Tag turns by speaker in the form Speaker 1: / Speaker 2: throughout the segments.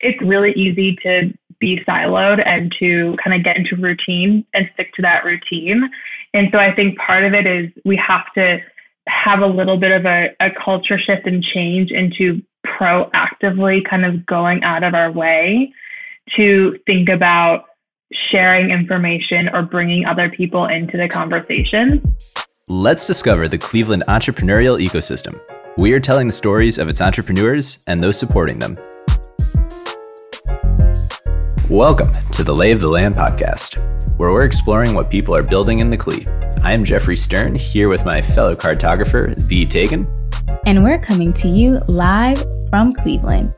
Speaker 1: it's really easy to be siloed and to kind of get into routine and stick to that routine. And so I think part of it is we have to have a little bit of a, a culture shift and change into proactively kind of going out of our way to think about sharing information or bringing other people into the conversation.
Speaker 2: Let's discover the Cleveland entrepreneurial ecosystem. We are telling the stories of its entrepreneurs and those supporting them. Welcome to the Lay of the Land podcast, where we're exploring what people are building in the Clee. I am Jeffrey Stern, here with my fellow cartographer, The Tegan.
Speaker 3: And we're coming to you live from Cleveland.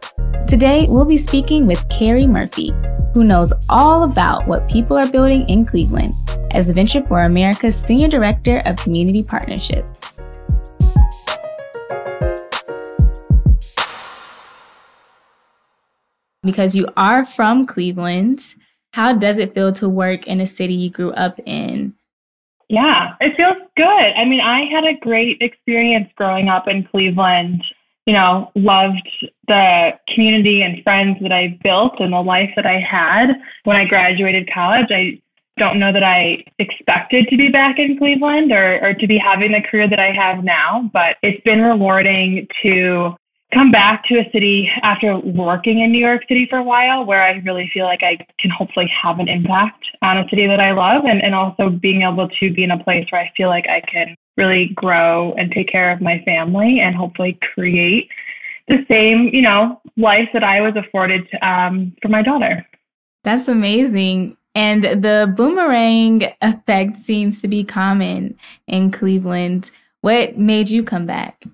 Speaker 3: Today, we'll be speaking with Carrie Murphy, who knows all about what people are building in Cleveland as Venture for America's Senior Director of Community Partnerships. Because you are from Cleveland. How does it feel to work in a city you grew up in?
Speaker 1: Yeah, it feels good. I mean, I had a great experience growing up in Cleveland. You know, loved the community and friends that I built and the life that I had. When I graduated college, I don't know that I expected to be back in Cleveland or, or to be having the career that I have now, but it's been rewarding to come back to a city after working in New York City for a while where I really feel like I can hopefully have an impact on a city that I love and, and also being able to be in a place where I feel like I can really grow and take care of my family and hopefully create the same, you know, life that I was afforded um, for my daughter.
Speaker 3: That's amazing. And the boomerang effect seems to be common in Cleveland. What made you come back?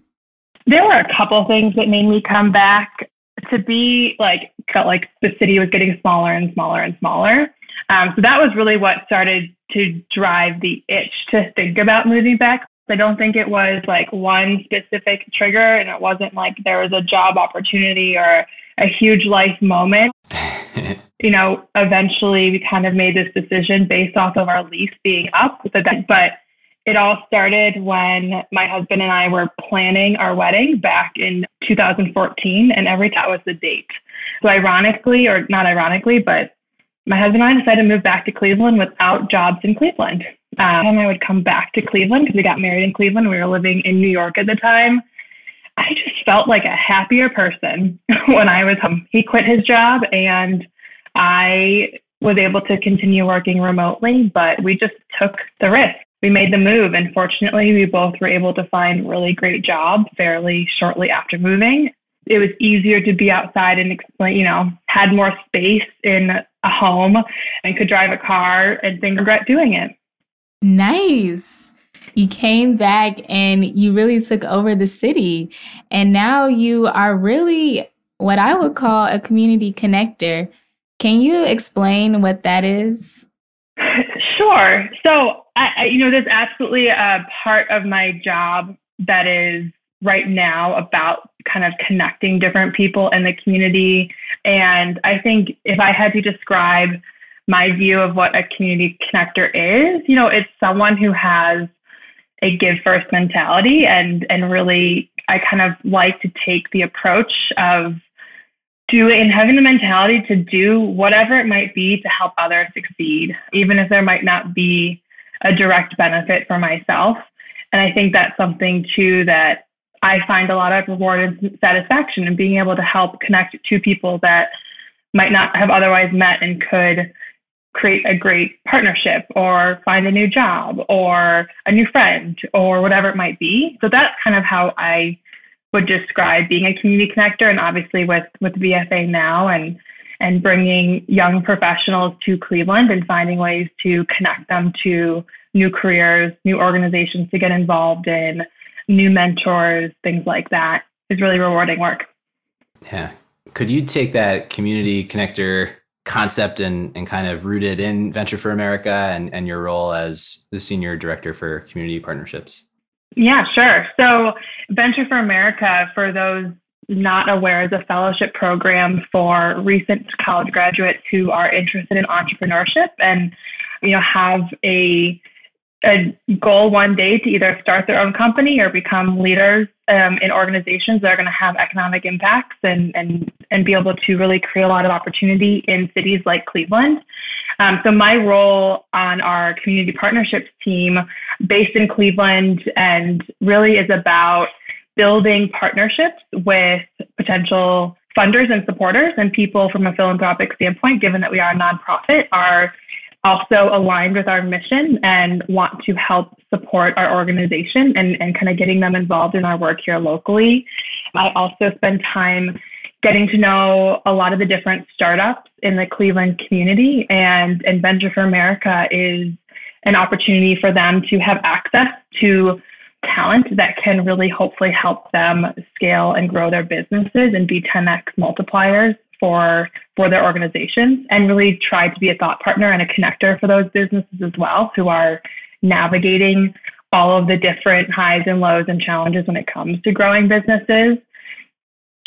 Speaker 1: There were a couple things that made me come back to be like felt like the city was getting smaller and smaller and smaller. Um, so that was really what started to drive the itch to think about moving back. I don't think it was like one specific trigger, and it wasn't like there was a job opportunity or a huge life moment. you know, eventually we kind of made this decision based off of our lease being up. But it all started when my husband and I were planning our wedding back in 2014, and every time was the date. So, ironically, or not ironically, but my husband and I decided to move back to Cleveland without jobs in Cleveland. Um, and I would come back to Cleveland because we got married in Cleveland. We were living in New York at the time. I just felt like a happier person when I was home. He quit his job and I was able to continue working remotely, but we just took the risk we made the move and fortunately we both were able to find really great jobs fairly shortly after moving. It was easier to be outside and explain you know had more space in a home and could drive a car and didn't regret doing it.
Speaker 3: Nice. You came back and you really took over the city. And now you are really what i would call a community connector. Can you explain what that is?
Speaker 1: Sure. So, I, you know, there's absolutely a part of my job that is right now about kind of connecting different people in the community. And I think if I had to describe my view of what a community connector is, you know, it's someone who has a give first mentality and and really I kind of like to take the approach of do and having the mentality to do whatever it might be to help others succeed, even if there might not be a direct benefit for myself. And I think that's something too that I find a lot of reward and satisfaction in being able to help connect to people that might not have otherwise met and could create a great partnership or find a new job or a new friend or whatever it might be. So that's kind of how I would describe being a community connector and obviously with with VFA now and and bringing young professionals to Cleveland and finding ways to connect them to new careers, new organizations to get involved in, new mentors, things like that is really rewarding work.
Speaker 2: Yeah. Could you take that community connector concept and, and kind of root it in Venture for America and, and your role as the senior director for community partnerships?
Speaker 1: Yeah, sure. So, Venture for America, for those not aware, is a fellowship program for recent college graduates who are interested in entrepreneurship and you know have a a goal one day to either start their own company or become leaders um, in organizations that are going to have economic impacts and, and, and be able to really create a lot of opportunity in cities like Cleveland. Um, so my role on our community partnerships team based in Cleveland and really is about building partnerships with potential funders and supporters and people from a philanthropic standpoint, given that we are a nonprofit, are also aligned with our mission and want to help support our organization and, and kind of getting them involved in our work here locally. I also spend time getting to know a lot of the different startups in the Cleveland community and, and Venture for America is an opportunity for them to have access to talent that can really hopefully help them scale and grow their businesses and be 10x multipliers for for their organizations and really try to be a thought partner and a connector for those businesses as well who are navigating all of the different highs and lows and challenges when it comes to growing businesses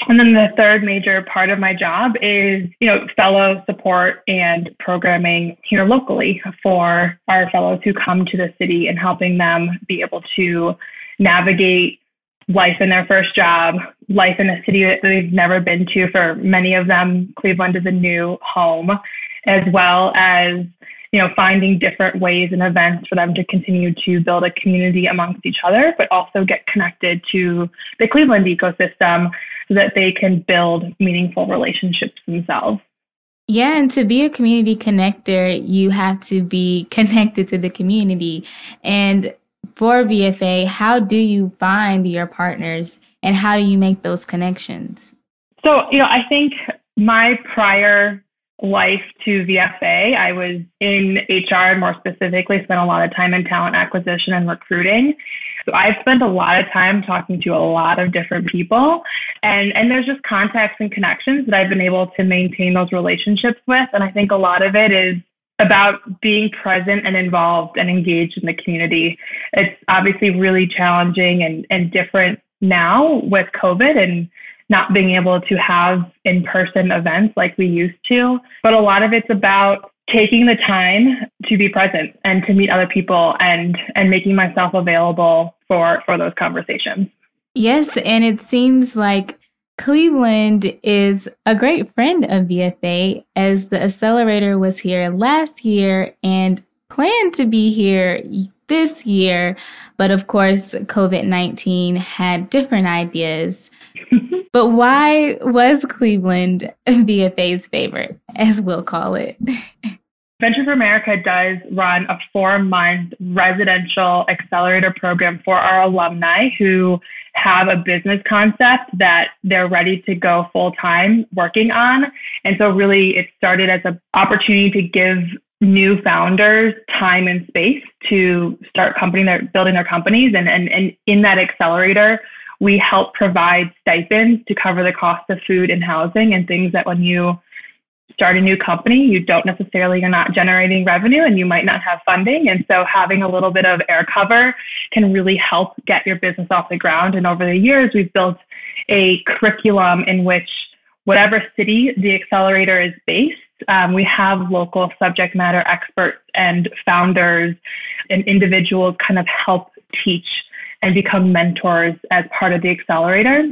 Speaker 1: and then the third major part of my job is, you know, fellow support and programming here locally for our fellows who come to the city and helping them be able to navigate life in their first job, life in a city that they've never been to. For many of them, Cleveland is a new home, as well as you know, finding different ways and events for them to continue to build a community amongst each other, but also get connected to the Cleveland ecosystem so that they can build meaningful relationships themselves.
Speaker 3: Yeah, and to be a community connector, you have to be connected to the community. And for VFA, how do you find your partners and how do you make those connections?
Speaker 1: So, you know, I think my prior life to VFA. I was in HR and more specifically spent a lot of time in talent acquisition and recruiting. So I've spent a lot of time talking to a lot of different people and, and there's just contacts and connections that I've been able to maintain those relationships with. And I think a lot of it is about being present and involved and engaged in the community. It's obviously really challenging and, and different now with COVID and not being able to have in person events like we used to. But a lot of it's about taking the time to be present and to meet other people and and making myself available for for those conversations.
Speaker 3: Yes, and it seems like Cleveland is a great friend of VFA as the accelerator was here last year and planned to be here this year. But of course, COVID 19 had different ideas. but why was Cleveland VFA's favorite, as we'll call it?
Speaker 1: Venture for America does run a four month residential accelerator program for our alumni who have a business concept that they're ready to go full time working on. And so, really, it started as an opportunity to give new founders time and space to start company their building their companies and, and and in that accelerator we help provide stipends to cover the cost of food and housing and things that when you start a new company you don't necessarily you're not generating revenue and you might not have funding and so having a little bit of air cover can really help get your business off the ground and over the years we've built a curriculum in which whatever city the accelerator is based um, we have local subject matter experts and founders and individuals kind of help teach and become mentors as part of the accelerator.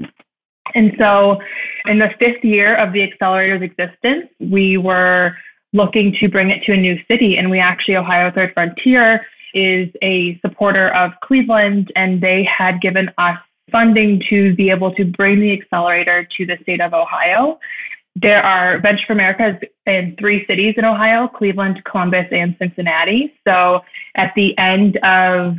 Speaker 1: And so, in the fifth year of the accelerator's existence, we were looking to bring it to a new city. And we actually, Ohio Third Frontier is a supporter of Cleveland, and they had given us funding to be able to bring the accelerator to the state of Ohio. There are Venture for America in three cities in Ohio Cleveland, Columbus, and Cincinnati. So at the end of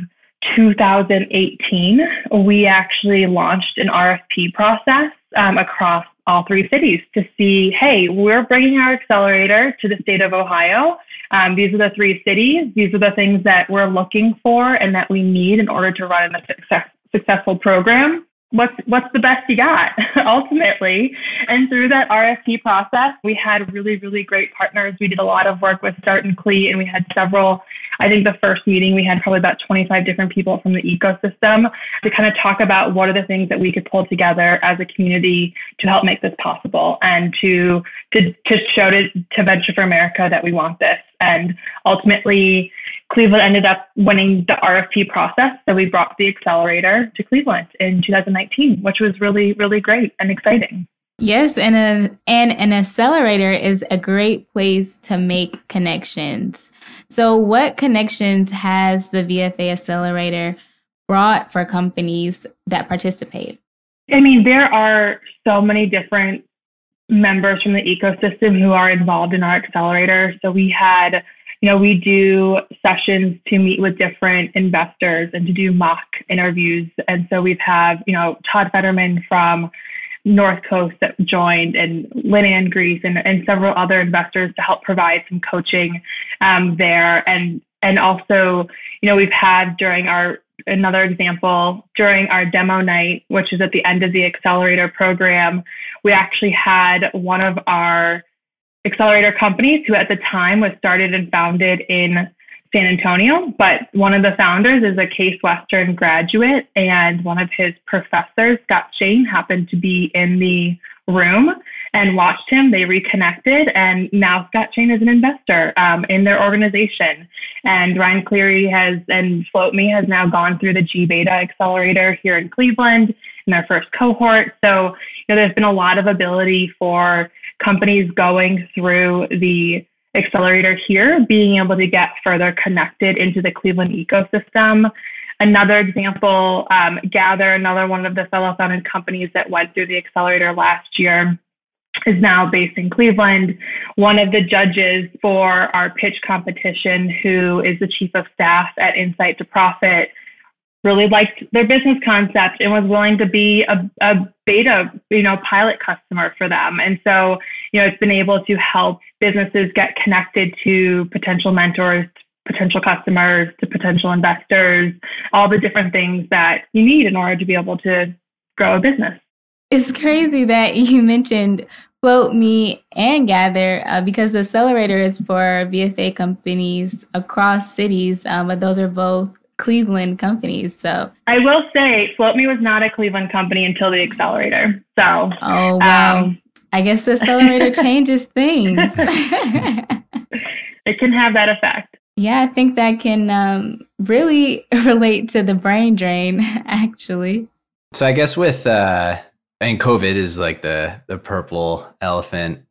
Speaker 1: 2018, we actually launched an RFP process um, across all three cities to see hey, we're bringing our accelerator to the state of Ohio. Um, these are the three cities. These are the things that we're looking for and that we need in order to run a success, successful program what's what's the best you got ultimately and through that rfp process we had really really great partners we did a lot of work with start and cle and we had several i think the first meeting we had probably about 25 different people from the ecosystem to kind of talk about what are the things that we could pull together as a community to help make this possible and to to, to show to, to venture for america that we want this and ultimately Cleveland ended up winning the RFP process. So we brought the accelerator to Cleveland in 2019, which was really, really great and exciting.
Speaker 3: Yes, and a, and an accelerator is a great place to make connections. So, what connections has the VFA accelerator brought for companies that participate?
Speaker 1: I mean, there are so many different members from the ecosystem who are involved in our accelerator. So we had, you know, we do sessions to meet with different investors and to do mock interviews. And so we've had, you know, Todd Federman from North Coast that joined and Lynn Ann Grease and, and several other investors to help provide some coaching um, there. And and also, you know, we've had during our another example during our demo night, which is at the end of the accelerator program, we actually had one of our accelerator companies who at the time was started and founded in San Antonio, but one of the founders is a Case Western graduate, and one of his professors, Scott Shane, happened to be in the room and watched him. They reconnected, and now Scott Shane is an investor um, in their organization. And Ryan Cleary has and Float Me has now gone through the gBETA Accelerator here in Cleveland in their first cohort. So, you know, there's been a lot of ability for companies going through the accelerator here, being able to get further connected into the Cleveland ecosystem. Another example, um, Gather, another one of the fellow founded companies that went through the accelerator last year, is now based in Cleveland. One of the judges for our pitch competition, who is the chief of staff at Insight2Profit, really liked their business concept and was willing to be a, a beta, you know, pilot customer for them. And so, you know, it's been able to help businesses get connected to potential mentors, potential customers, to potential investors, all the different things that you need in order to be able to grow a business.
Speaker 3: It's crazy that you mentioned Float Me and Gather uh, because the accelerator is for VFA companies across cities, um, but those are both Cleveland companies. So
Speaker 1: I will say, Float Me was not a Cleveland company until the accelerator. So
Speaker 3: oh wow, um, I guess the accelerator changes things.
Speaker 1: it can have that effect.
Speaker 3: Yeah, I think that can um, really relate to the brain drain, actually.
Speaker 2: So I guess with uh, I mean, COVID is like the the purple elephant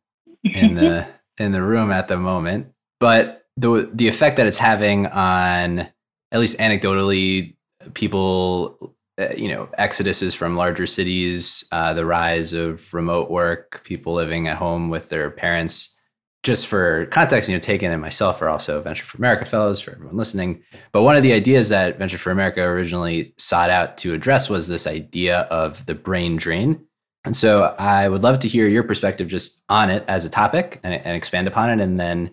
Speaker 2: in the in the room at the moment, but the the effect that it's having on at least anecdotally, people, uh, you know, exoduses from larger cities, uh, the rise of remote work, people living at home with their parents. Just for context, you know, Taken and myself are also Venture for America fellows for everyone listening. But one of the ideas that Venture for America originally sought out to address was this idea of the brain drain. And so I would love to hear your perspective just on it as a topic and, and expand upon it. And then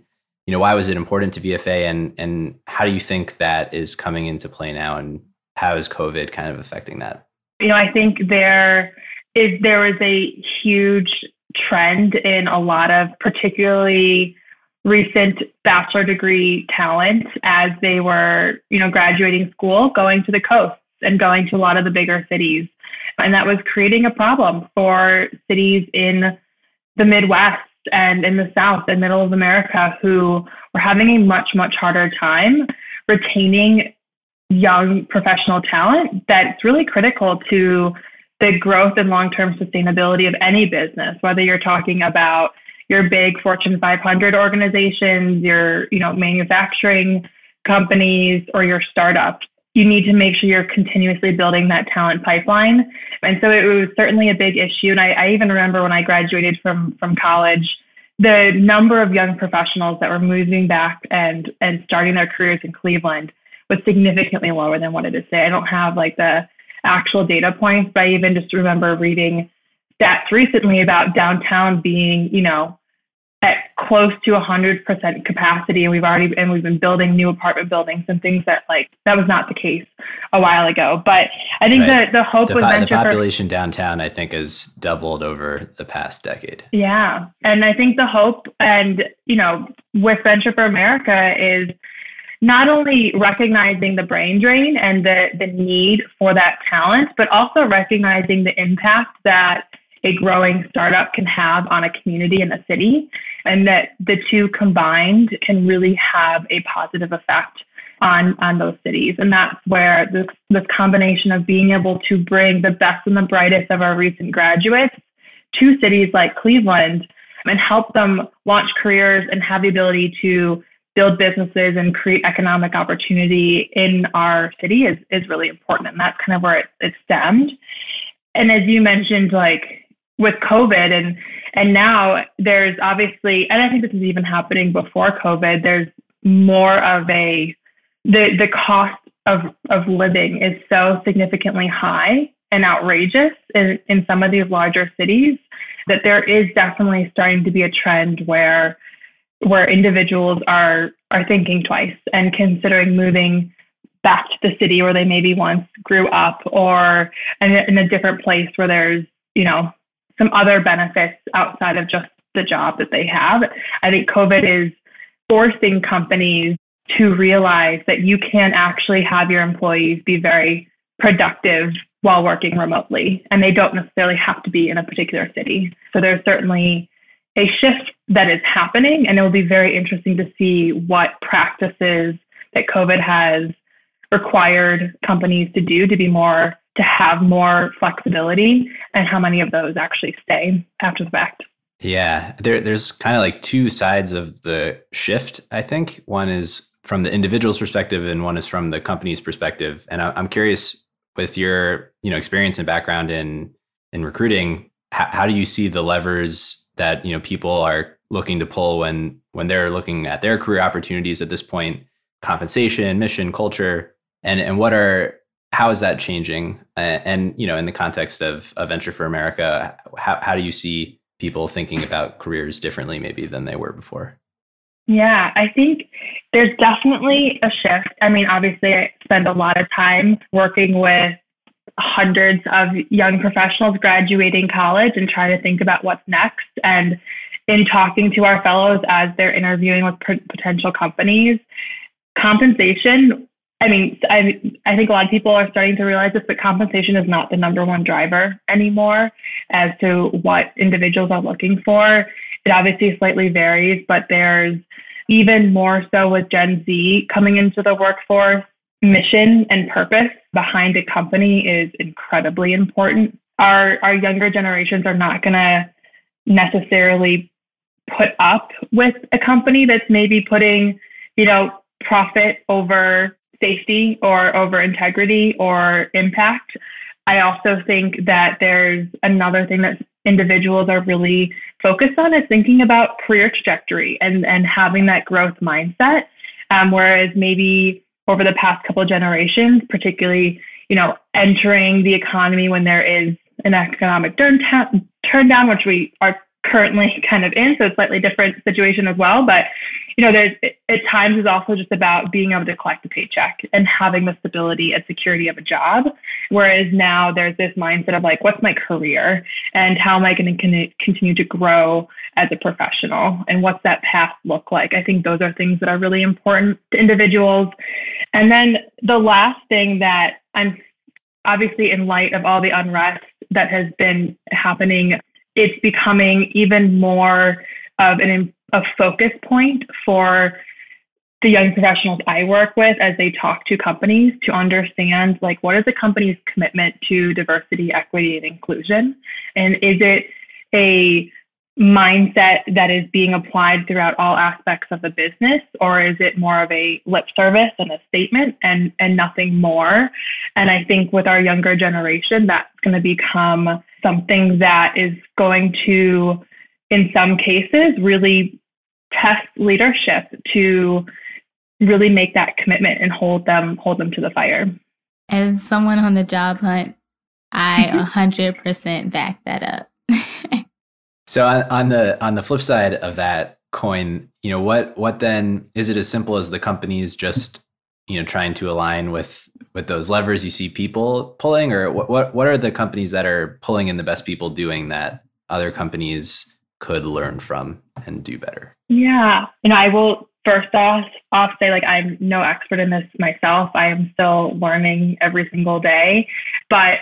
Speaker 2: you know why was it important to VFA and and how do you think that is coming into play now and how is COVID kind of affecting that?
Speaker 1: You know, I think there is there was a huge trend in a lot of particularly recent bachelor degree talent as they were, you know, graduating school, going to the coasts and going to a lot of the bigger cities. And that was creating a problem for cities in the Midwest and in the South and middle of America who were having a much, much harder time retaining young professional talent that's really critical to the growth and long-term sustainability of any business, whether you're talking about your big Fortune 500 organizations, your you know manufacturing companies, or your startups. You need to make sure you're continuously building that talent pipeline. And so it was certainly a big issue. And I, I even remember when I graduated from from college, the number of young professionals that were moving back and and starting their careers in Cleveland was significantly lower than what it is today. I don't have like the actual data points, but I even just remember reading stats recently about downtown being, you know, at close to 100% capacity and we've already and we've been building new apartment buildings and things that like that was not the case a while ago. But i think right. the, the hope
Speaker 2: the,
Speaker 1: was
Speaker 2: the population for, downtown i think has doubled over the past decade.
Speaker 1: Yeah. And i think the hope and you know with venture for america is not only recognizing the brain drain and the the need for that talent but also recognizing the impact that a growing startup can have on a community in a city, and that the two combined can really have a positive effect on on those cities and that's where this this combination of being able to bring the best and the brightest of our recent graduates to cities like Cleveland and help them launch careers and have the ability to build businesses and create economic opportunity in our city is, is really important. And that's kind of where it, it stemmed. And as you mentioned, like with COVID and and now there's obviously, and I think this is even happening before COVID, there's more of a the the cost of of living is so significantly high and outrageous in, in some of these larger cities that there is definitely starting to be a trend where where individuals are are thinking twice and considering moving back to the city where they maybe once grew up or in a, in a different place where there's you know some other benefits outside of just the job that they have i think covid is forcing companies to realize that you can actually have your employees be very productive while working remotely, and they don't necessarily have to be in a particular city. So there's certainly a shift that is happening, and it will be very interesting to see what practices that COVID has required companies to do to be more to have more flexibility and how many of those actually stay after the fact.
Speaker 2: Yeah, there, there's kind of like two sides of the shift, I think. One is from the individual's perspective and one is from the company's perspective. And I'm curious with your you know experience and background in in recruiting how, how do you see the levers that you know people are looking to pull when when they're looking at their career opportunities at this point compensation mission culture and and what are how is that changing and, and you know in the context of, of venture for america how, how do you see people thinking about careers differently maybe than they were before
Speaker 1: yeah, I think there's definitely a shift. I mean, obviously, I spend a lot of time working with hundreds of young professionals graduating college and trying to think about what's next. And in talking to our fellows as they're interviewing with potential companies, compensation. I mean, I, I think a lot of people are starting to realize this, but compensation is not the number one driver anymore as to what individuals are looking for. It obviously slightly varies, but there's even more so with Gen Z coming into the workforce, mission and purpose behind a company is incredibly important. Our, our younger generations are not going to necessarily put up with a company that's maybe putting, you know, profit over safety or over integrity or impact. I also think that there's another thing that individuals are really focused on is thinking about career trajectory and, and having that growth mindset. Um, whereas maybe over the past couple of generations, particularly, you know, entering the economy when there is an economic turn, turn down, which we are currently kind of in, so slightly different situation as well. But you know, there's at times is also just about being able to collect a paycheck and having the stability and security of a job. Whereas now there's this mindset of like, what's my career and how am I going to continue to grow as a professional and what's that path look like? I think those are things that are really important to individuals. And then the last thing that I'm obviously in light of all the unrest that has been happening, it's becoming even more of an a focus point for the young professionals I work with as they talk to companies to understand like what is the company's commitment to diversity, equity, and inclusion? And is it a mindset that is being applied throughout all aspects of the business or is it more of a lip service and a statement and and nothing more and i think with our younger generation that's going to become something that is going to in some cases, really test leadership to really make that commitment and hold them hold them to the fire.
Speaker 3: As someone on the job hunt, I mm-hmm. 100% back that up.
Speaker 2: so on, on the on the flip side of that coin, you know, what what then is it as simple as the companies just you know trying to align with with those levers you see people pulling or what what, what are the companies that are pulling in the best people doing that other companies could learn from and do better?
Speaker 1: Yeah. You know, I will first off, off say like I'm no expert in this myself. I am still learning every single day. But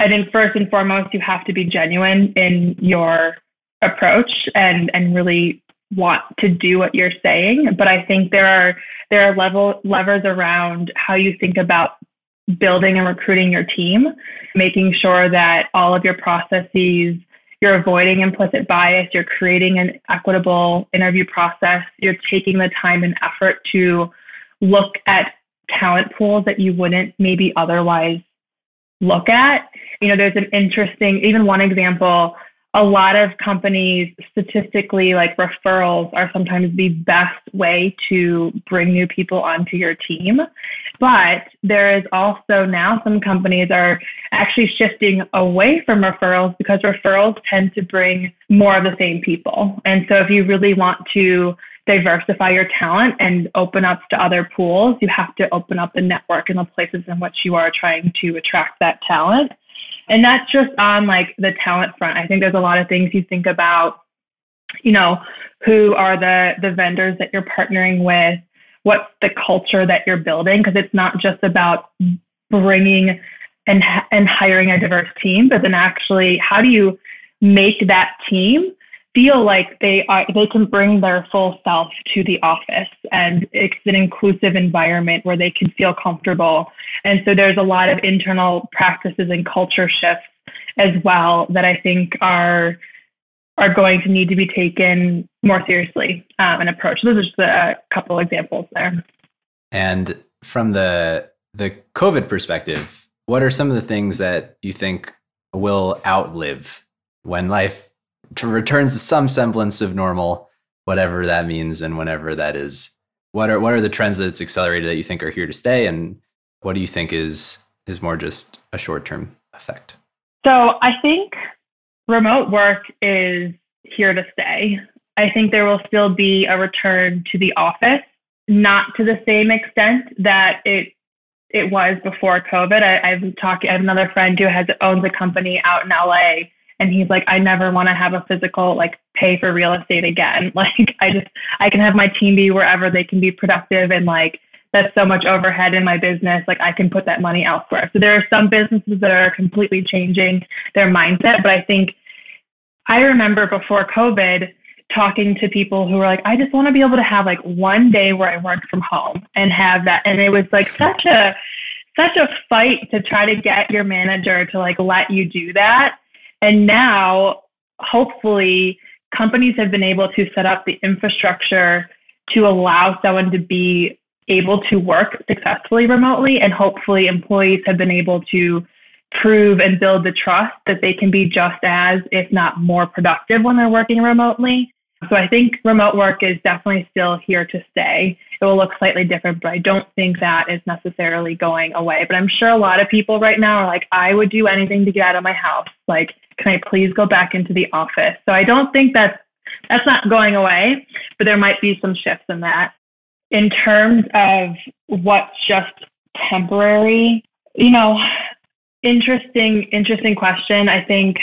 Speaker 1: I think first and foremost, you have to be genuine in your approach and and really want to do what you're saying, but I think there are there are level levers around how you think about building and recruiting your team, making sure that all of your processes you're avoiding implicit bias, you're creating an equitable interview process, you're taking the time and effort to look at talent pools that you wouldn't maybe otherwise look at. You know, there's an interesting, even one example, a lot of companies statistically like referrals are sometimes the best way to bring new people onto your team but there is also now some companies are actually shifting away from referrals because referrals tend to bring more of the same people and so if you really want to diversify your talent and open up to other pools you have to open up the network and the places in which you are trying to attract that talent and that's just on like the talent front. I think there's a lot of things you think about, you know, who are the the vendors that you're partnering with, what's the culture that you're building because it's not just about bringing and and hiring a diverse team, but then actually how do you make that team feel like they are they can bring their full self to the office? And it's an inclusive environment where they can feel comfortable. And so there's a lot of internal practices and culture shifts as well that i think are are going to need to be taken more seriously um, and approached those are just a couple examples there
Speaker 2: and from the the covid perspective what are some of the things that you think will outlive when life returns to some semblance of normal, whatever that means and whenever that is. What are what are the trends that it's accelerated that you think are here to stay, and what do you think is is more just a short term effect?
Speaker 1: So I think remote work is here to stay. I think there will still be a return to the office, not to the same extent that it it was before COVID. I, I've talked. I have another friend who has owns a company out in LA, and he's like i never want to have a physical like pay for real estate again like i just i can have my team be wherever they can be productive and like that's so much overhead in my business like i can put that money elsewhere so there are some businesses that are completely changing their mindset but i think i remember before covid talking to people who were like i just want to be able to have like one day where i work from home and have that and it was like such a such a fight to try to get your manager to like let you do that and now, hopefully, companies have been able to set up the infrastructure to allow someone to be able to work successfully remotely. And hopefully, employees have been able to prove and build the trust that they can be just as, if not more productive when they're working remotely. So I think remote work is definitely still here to stay. It will look slightly different, but I don't think that is necessarily going away. But I'm sure a lot of people right now are like, I would do anything to get out of my house. Like, can I please go back into the office? So I don't think that's that's not going away, but there might be some shifts in that. In terms of what's just temporary, you know, interesting, interesting question. I think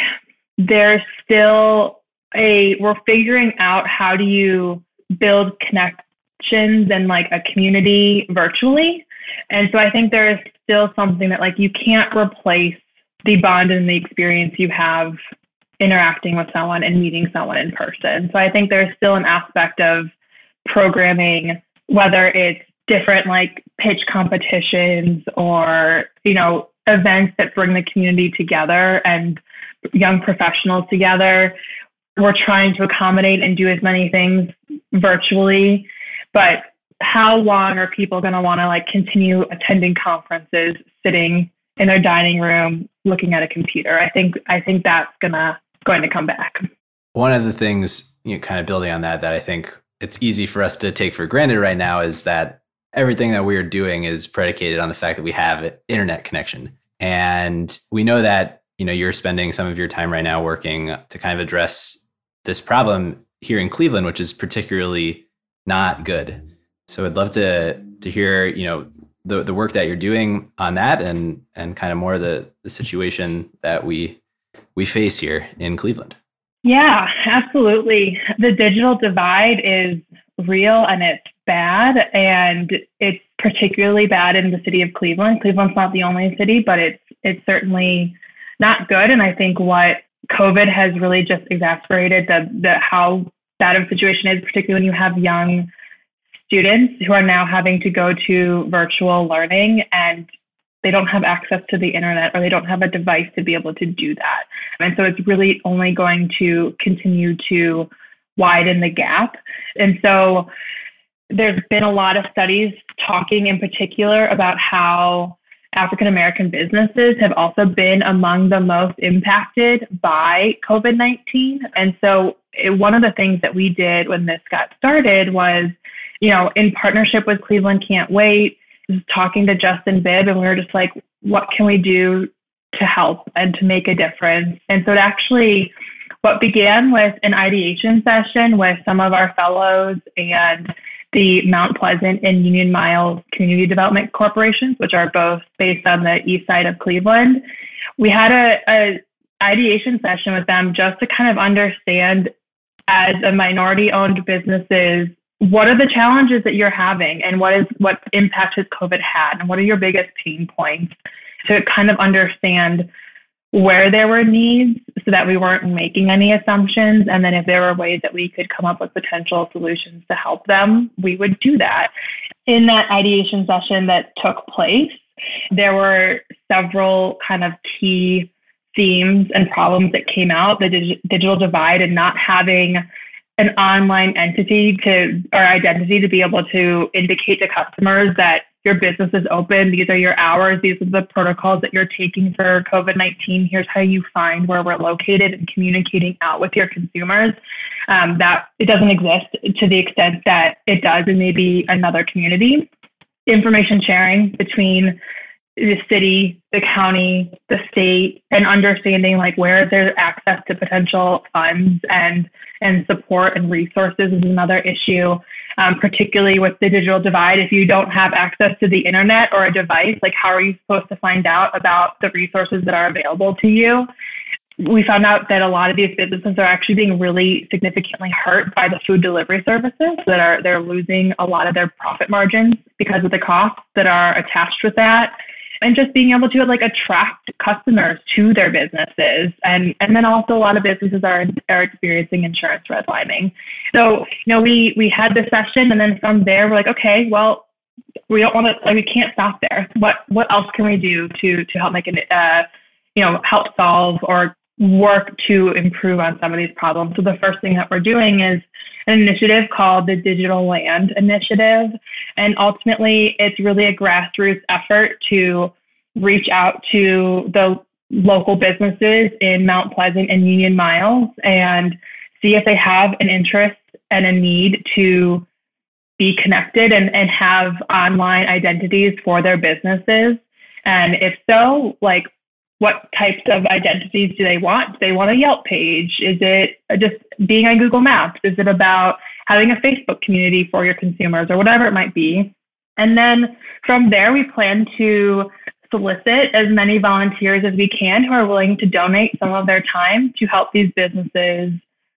Speaker 1: there's still a we're figuring out how do you build connections and like a community virtually. And so I think there is still something that like you can't replace the bond and the experience you have interacting with someone and meeting someone in person. So I think there's still an aspect of programming, whether it's different like pitch competitions or, you know, events that bring the community together and young professionals together. We're trying to accommodate and do as many things virtually, but how long are people going to want to like continue attending conferences, sitting in their dining room looking at a computer. I think I think that's gonna going to come back.
Speaker 2: One of the things, you know, kind of building on that, that I think it's easy for us to take for granted right now is that everything that we are doing is predicated on the fact that we have internet connection. And we know that, you know, you're spending some of your time right now working to kind of address this problem here in Cleveland, which is particularly not good. So I'd love to to hear, you know, the the work that you're doing on that and and kind of more the the situation that we we face here in Cleveland.
Speaker 1: Yeah, absolutely. The digital divide is real and it's bad and it's particularly bad in the city of Cleveland. Cleveland's not the only city, but it's it's certainly not good and I think what COVID has really just exacerbated the the how bad of a situation is, particularly when you have young students who are now having to go to virtual learning and they don't have access to the internet or they don't have a device to be able to do that. And so it's really only going to continue to widen the gap. And so there's been a lot of studies talking in particular about how African American businesses have also been among the most impacted by COVID 19. And so, it, one of the things that we did when this got started was, you know, in partnership with Cleveland Can't Wait, talking to Justin Bibb, and we were just like, what can we do to help and to make a difference? And so, it actually, what began with an ideation session with some of our fellows and the Mount Pleasant and Union Miles Community Development Corporations, which are both based on the east side of Cleveland. We had a, a ideation session with them just to kind of understand as a minority owned businesses what are the challenges that you're having and what is what impact has covid had and what are your biggest pain points to kind of understand where there were needs so that we weren't making any assumptions. And then if there were ways that we could come up with potential solutions to help them, we would do that. In that ideation session that took place, there were several kind of key themes and problems that came out the dig- digital divide and not having an online entity to or identity to be able to indicate to customers that your business is open. These are your hours. These are the protocols that you're taking for COVID 19. Here's how you find where we're located and communicating out with your consumers. Um, that it doesn't exist to the extent that it does in maybe another community. Information sharing between the city, the county, the state, and understanding like where there's access to potential funds and and support and resources is another issue. Um, particularly with the digital divide, if you don't have access to the internet or a device, like how are you supposed to find out about the resources that are available to you? We found out that a lot of these businesses are actually being really significantly hurt by the food delivery services that are they're losing a lot of their profit margins because of the costs that are attached with that and just being able to like attract customers to their businesses. And and then also a lot of businesses are are experiencing insurance redlining. So you know we we had this session and then from there we're like okay well we don't want to like we can't stop there. What what else can we do to to help make it uh you know help solve or work to improve on some of these problems? So the first thing that we're doing is an initiative called the Digital Land Initiative. And ultimately, it's really a grassroots effort to reach out to the local businesses in Mount Pleasant and Union Miles and see if they have an interest and a need to be connected and, and have online identities for their businesses. And if so, like what types of identities do they want? Do they want a Yelp page? Is it just being on Google Maps? Is it about having a Facebook community for your consumers or whatever it might be? And then from there, we plan to solicit as many volunteers as we can who are willing to donate some of their time to help these businesses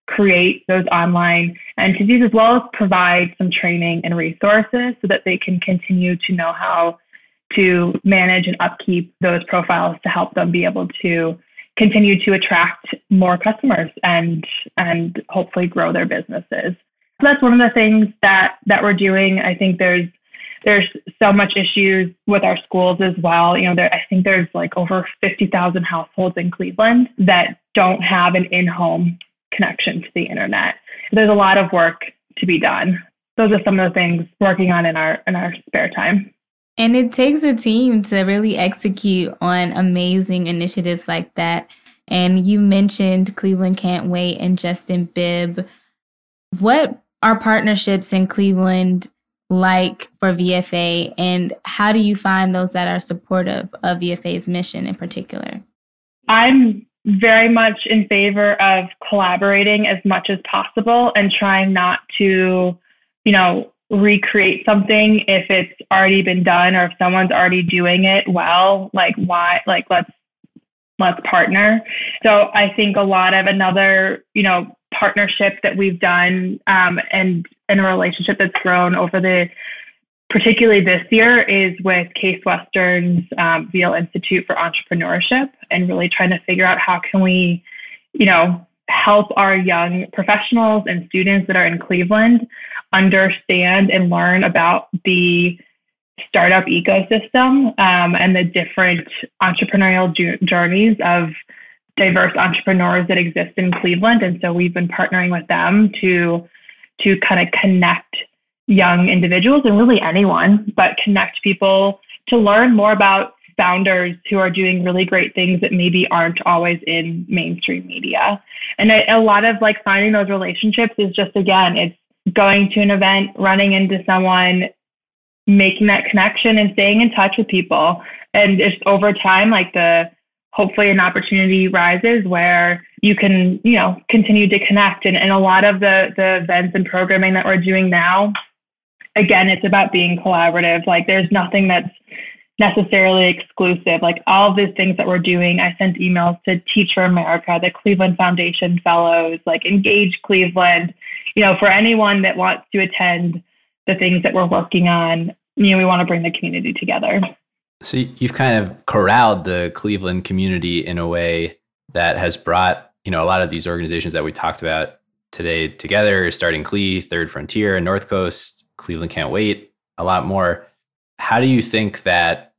Speaker 1: create those online entities, as well as provide some training and resources so that they can continue to know how to manage and upkeep those profiles to help them be able to continue to attract more customers and and hopefully grow their businesses. So that's one of the things that that we're doing. I think there's there's so much issues with our schools as well. You know, there, I think there's like over 50,000 households in Cleveland that don't have an in-home connection to the internet. There's a lot of work to be done. Those are some of the things working on in our in our spare time.
Speaker 3: And it takes a team to really execute on amazing initiatives like that. And you mentioned Cleveland Can't Wait and Justin Bibb. What are partnerships in Cleveland like for VFA, and how do you find those that are supportive of VFA's mission in particular?
Speaker 1: I'm very much in favor of collaborating as much as possible and trying not to, you know, recreate something if it's already been done or if someone's already doing it well like why like let's let's partner. So i think a lot of another you know partnership that we've done um, and in a relationship that's grown over the particularly this year is with case western's um, Veale institute for entrepreneurship and really trying to figure out how can we you know help our young professionals and students that are in Cleveland understand and learn about the startup ecosystem um, and the different entrepreneurial ju- journeys of diverse entrepreneurs that exist in Cleveland. And so we've been partnering with them to to kind of connect young individuals and really anyone, but connect people to learn more about founders who are doing really great things that maybe aren't always in mainstream media. And a, a lot of like finding those relationships is just again, it's going to an event, running into someone, making that connection and staying in touch with people. And just over time, like the hopefully an opportunity rises where you can, you know, continue to connect. And, and a lot of the the events and programming that we're doing now, again, it's about being collaborative. Like there's nothing that's necessarily exclusive. Like all these things that we're doing, I sent emails to Teach for America, the Cleveland Foundation Fellows, like Engage Cleveland, you know, for anyone that wants to attend the things that we're working on, you know, we want to bring the community together.
Speaker 2: So you've kind of corralled the Cleveland community in a way that has brought, you know, a lot of these organizations that we talked about today together, starting Cle, Third Frontier, North Coast, Cleveland Can't Wait, a lot more. How do you think that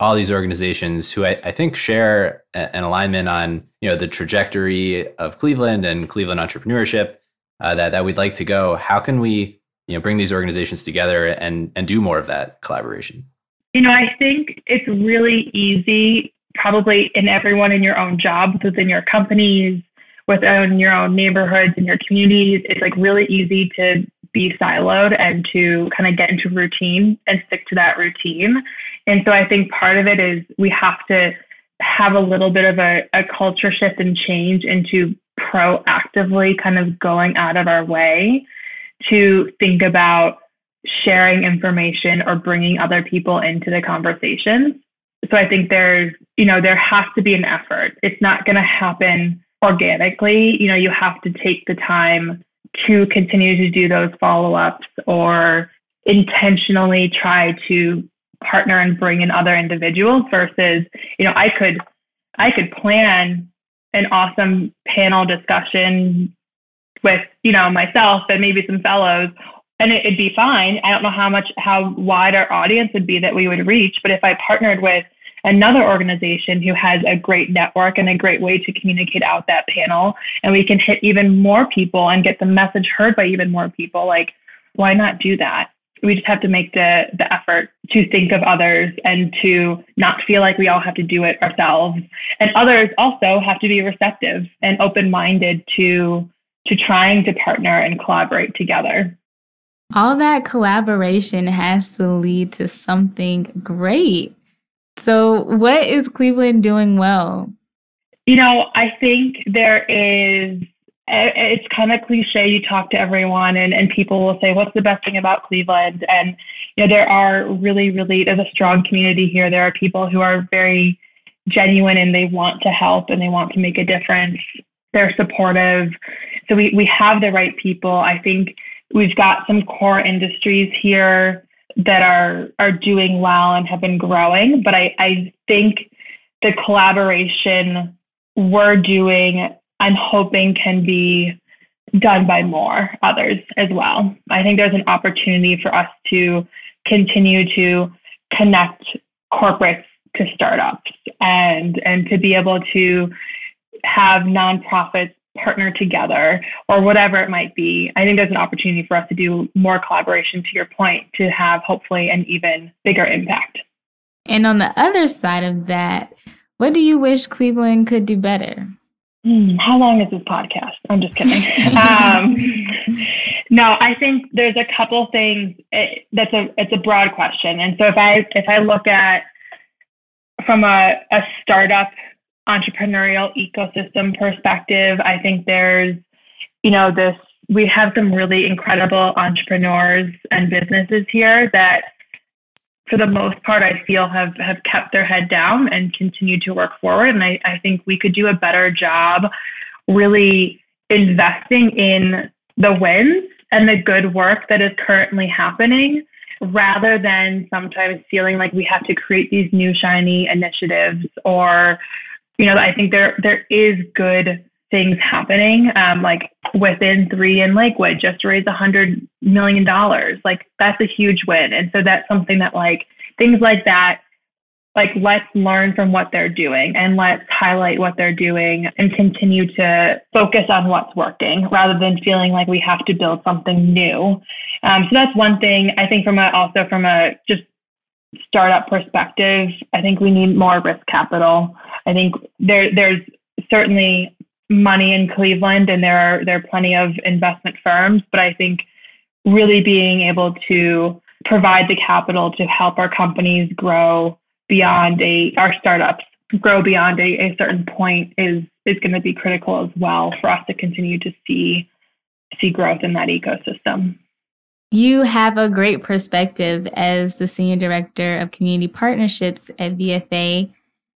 Speaker 2: all these organizations who I, I think share an alignment on, you know, the trajectory of Cleveland and Cleveland entrepreneurship uh, that, that we'd like to go, how can we, you know, bring these organizations together and, and do more of that collaboration?
Speaker 1: You know, I think it's really easy, probably in everyone in your own jobs, within your companies, within your own neighborhoods and your communities. It's like really easy to be siloed and to kind of get into routine and stick to that routine. And so I think part of it is we have to have a little bit of a, a culture shift and change into proactively kind of going out of our way to think about sharing information or bringing other people into the conversations. So I think there's, you know, there has to be an effort. It's not going to happen organically. You know, you have to take the time to continue to do those follow ups or intentionally try to partner and bring in other individuals versus, you know, I could, I could plan an awesome panel discussion with, you know, myself and maybe some fellows and it, would be fine. I don't know how much, how wide our audience would be that we would reach. But if I partnered with another organization who has a great network and a great way to communicate out that panel, and we can hit even more people and get the message heard by even more people, like, why not do that? We just have to make the, the effort to think of others and to not feel like we all have to do it ourselves. And others also have to be receptive and open minded to, to trying to partner and collaborate together
Speaker 3: all that collaboration has to lead to something great. So, what is Cleveland doing well?
Speaker 1: You know, I think there is, it's kind of cliche. You talk to everyone, and, and people will say, What's the best thing about Cleveland? And, you know, there are really, really, there's a strong community here. There are people who are very genuine and they want to help and they want to make a difference. They're supportive. So, we, we have the right people. I think We've got some core industries here that are are doing well and have been growing, but I, I think the collaboration we're doing, I'm hoping can be done by more others as well. I think there's an opportunity for us to continue to connect corporates to startups and and to be able to have nonprofits partner together or whatever it might be. I think there's an opportunity for us to do more collaboration to your point to have hopefully an even bigger impact.
Speaker 3: And on the other side of that, what do you wish Cleveland could do better?
Speaker 1: Hmm, how long is this podcast? I'm just kidding. um, no, I think there's a couple things. It, that's a it's a broad question, and so if I if I look at from a, a startup entrepreneurial ecosystem perspective, I think there's, you know, this, we have some really incredible entrepreneurs and businesses here that for the most part, I feel have, have kept their head down and continue to work forward. And I, I think we could do a better job really investing in the wins and the good work that is currently happening rather than sometimes feeling like we have to create these new shiny initiatives or you know, I think there there is good things happening. Um, like Within3 in Lakewood, just raised a hundred million dollars. Like that's a huge win. And so that's something that like things like that, like let's learn from what they're doing and let's highlight what they're doing and continue to focus on what's working rather than feeling like we have to build something new. Um, so that's one thing I think from a, also from a just startup perspective, I think we need more risk capital. I think there there's certainly money in Cleveland and there are there are plenty of investment firms, but I think really being able to provide the capital to help our companies grow beyond a our startups grow beyond a, a certain point is is going to be critical as well for us to continue to see see growth in that ecosystem.
Speaker 3: You have a great perspective as the Senior Director of Community Partnerships at VFA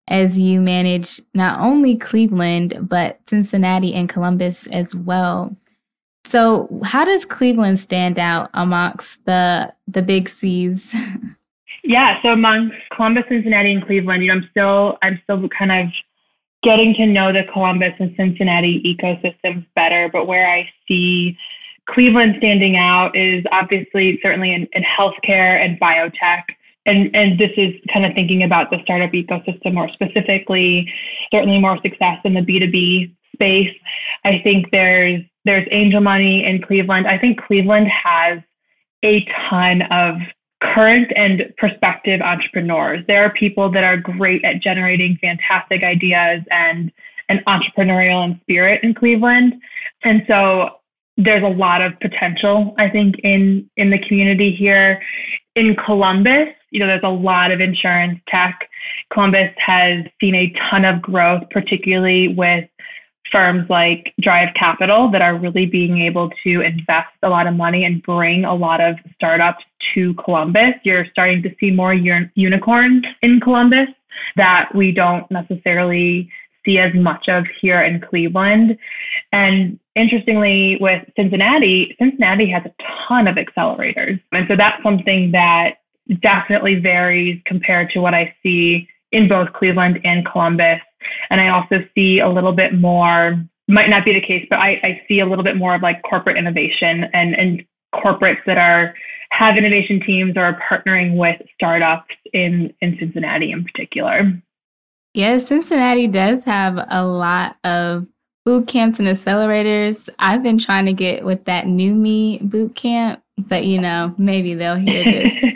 Speaker 3: as you manage not only Cleveland, but Cincinnati and Columbus as well. So, how does Cleveland stand out amongst the the big C's?
Speaker 1: yeah, so amongst Columbus, Cincinnati, and Cleveland, you know, I'm still I'm still kind of getting to know the Columbus and Cincinnati ecosystems better. But where I see Cleveland standing out is obviously certainly in, in healthcare and biotech. And, and this is kind of thinking about the startup ecosystem more specifically, certainly more success in the B2B space. I think there's there's angel money in Cleveland. I think Cleveland has a ton of current and prospective entrepreneurs. There are people that are great at generating fantastic ideas and an entrepreneurial and spirit in Cleveland. And so there's a lot of potential, I think, in in the community here. In Columbus, you know, there's a lot of insurance tech. Columbus has seen a ton of growth, particularly with firms like Drive Capital that are really being able to invest a lot of money and bring a lot of startups to Columbus. You're starting to see more unicorns in Columbus that we don't necessarily see as much of here in Cleveland. And interestingly, with Cincinnati, Cincinnati has a ton of accelerators. And so that's something that definitely varies compared to what I see in both Cleveland and Columbus. And I also see a little bit more, might not be the case, but I, I see a little bit more of like corporate innovation and, and corporates that are have innovation teams or are partnering with startups in, in Cincinnati in particular.
Speaker 3: Yes, Cincinnati does have a lot of boot camps and accelerators. I've been trying to get with that new me boot camp, but you know, maybe they'll hear this.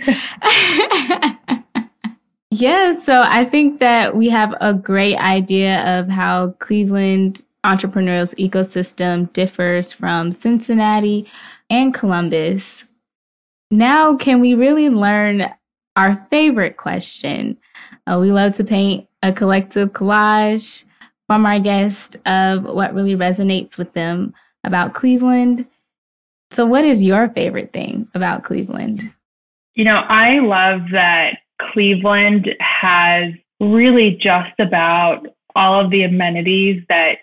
Speaker 3: yeah, so I think that we have a great idea of how Cleveland entrepreneurial ecosystem differs from Cincinnati and Columbus. Now, can we really learn our favorite question? Uh, we love to paint a collective collage from our guest of what really resonates with them about Cleveland. So, what is your favorite thing about Cleveland?
Speaker 1: You know, I love that Cleveland has really just about all of the amenities that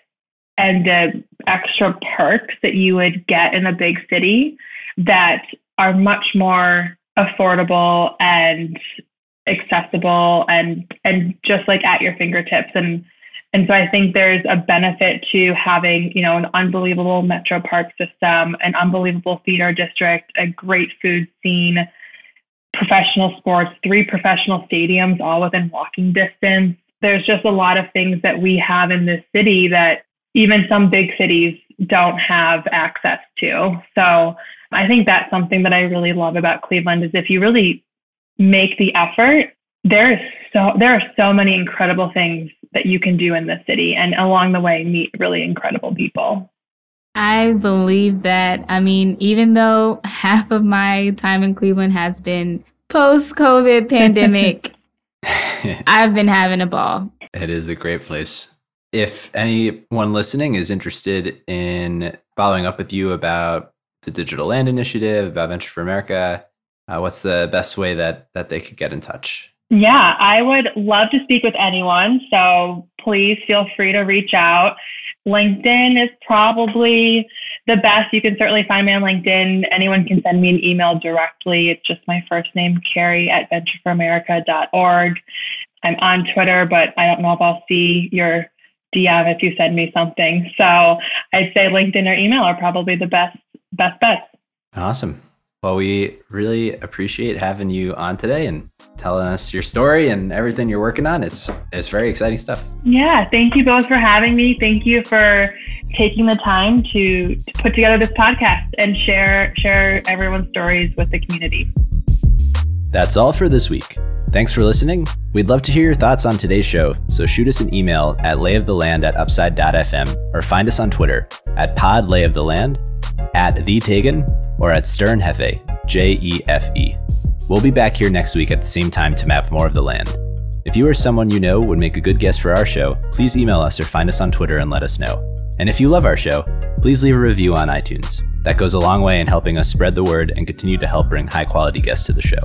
Speaker 1: and the extra perks that you would get in a big city that are much more affordable and accessible and and just like at your fingertips and and so I think there's a benefit to having, you know, an unbelievable metro park system, an unbelievable theater district, a great food scene, professional sports, three professional stadiums all within walking distance. There's just a lot of things that we have in this city that even some big cities don't have access to. So I think that's something that I really love about Cleveland is if you really make the effort, there is so there are so many incredible things that you can do in the city and along the way meet really incredible people.
Speaker 3: I believe that. I mean, even though half of my time in Cleveland has been post COVID pandemic, I've been having a ball.
Speaker 2: It is a great place. If anyone listening is interested in following up with you about the Digital Land Initiative, about Venture for America, uh, what's the best way that that they could get in touch?
Speaker 1: Yeah, I would love to speak with anyone. So please feel free to reach out. LinkedIn is probably the best. You can certainly find me on LinkedIn. Anyone can send me an email directly. It's just my first name, Carrie at ventureforamerica.org. I'm on Twitter, but I don't know if I'll see your DM if you send me something. So I'd say LinkedIn or email are probably the best best bets.
Speaker 2: Awesome. Well, we really appreciate having you on today and telling us your story and everything you're working on. It's it's very exciting stuff.
Speaker 1: Yeah, thank you both for having me. Thank you for taking the time to, to put together this podcast and share share everyone's stories with the community.
Speaker 2: That's all for this week. Thanks for listening. We'd love to hear your thoughts on today's show, so shoot us an email at layoftheland at upside.fm or find us on Twitter at podlayoftheland, at the Tagan, or at Sternjefe, J E F E. We'll be back here next week at the same time to map more of the land. If you or someone you know would make a good guest for our show, please email us or find us on Twitter and let us know. And if you love our show, please leave a review on iTunes. That goes a long way in helping us spread the word and continue to help bring high quality guests to the show.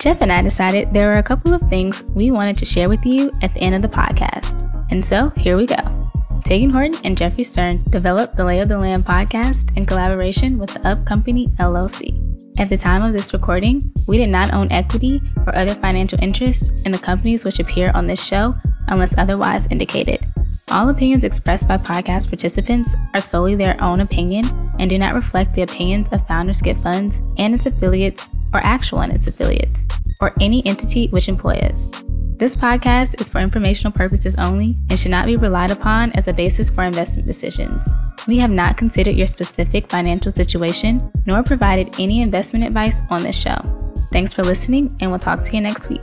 Speaker 4: Jeff and I decided there were a couple of things we wanted to share with you at the end of the podcast. And so here we go. Tagan Horton and Jeffrey Stern developed the Lay of the Land podcast in collaboration with the Up Company LLC. At the time of this recording, we did not own equity or other financial interests in the companies which appear on this show unless otherwise indicated. All opinions expressed by podcast participants are solely their own opinion and do not reflect the opinions of Founders Get Funds and its affiliates or Actual and its affiliates, or any entity which employ us. This podcast is for informational purposes only and should not be relied upon as a basis for investment decisions. We have not considered your specific financial situation nor provided any investment advice on this show. Thanks for listening, and we'll talk to you next week.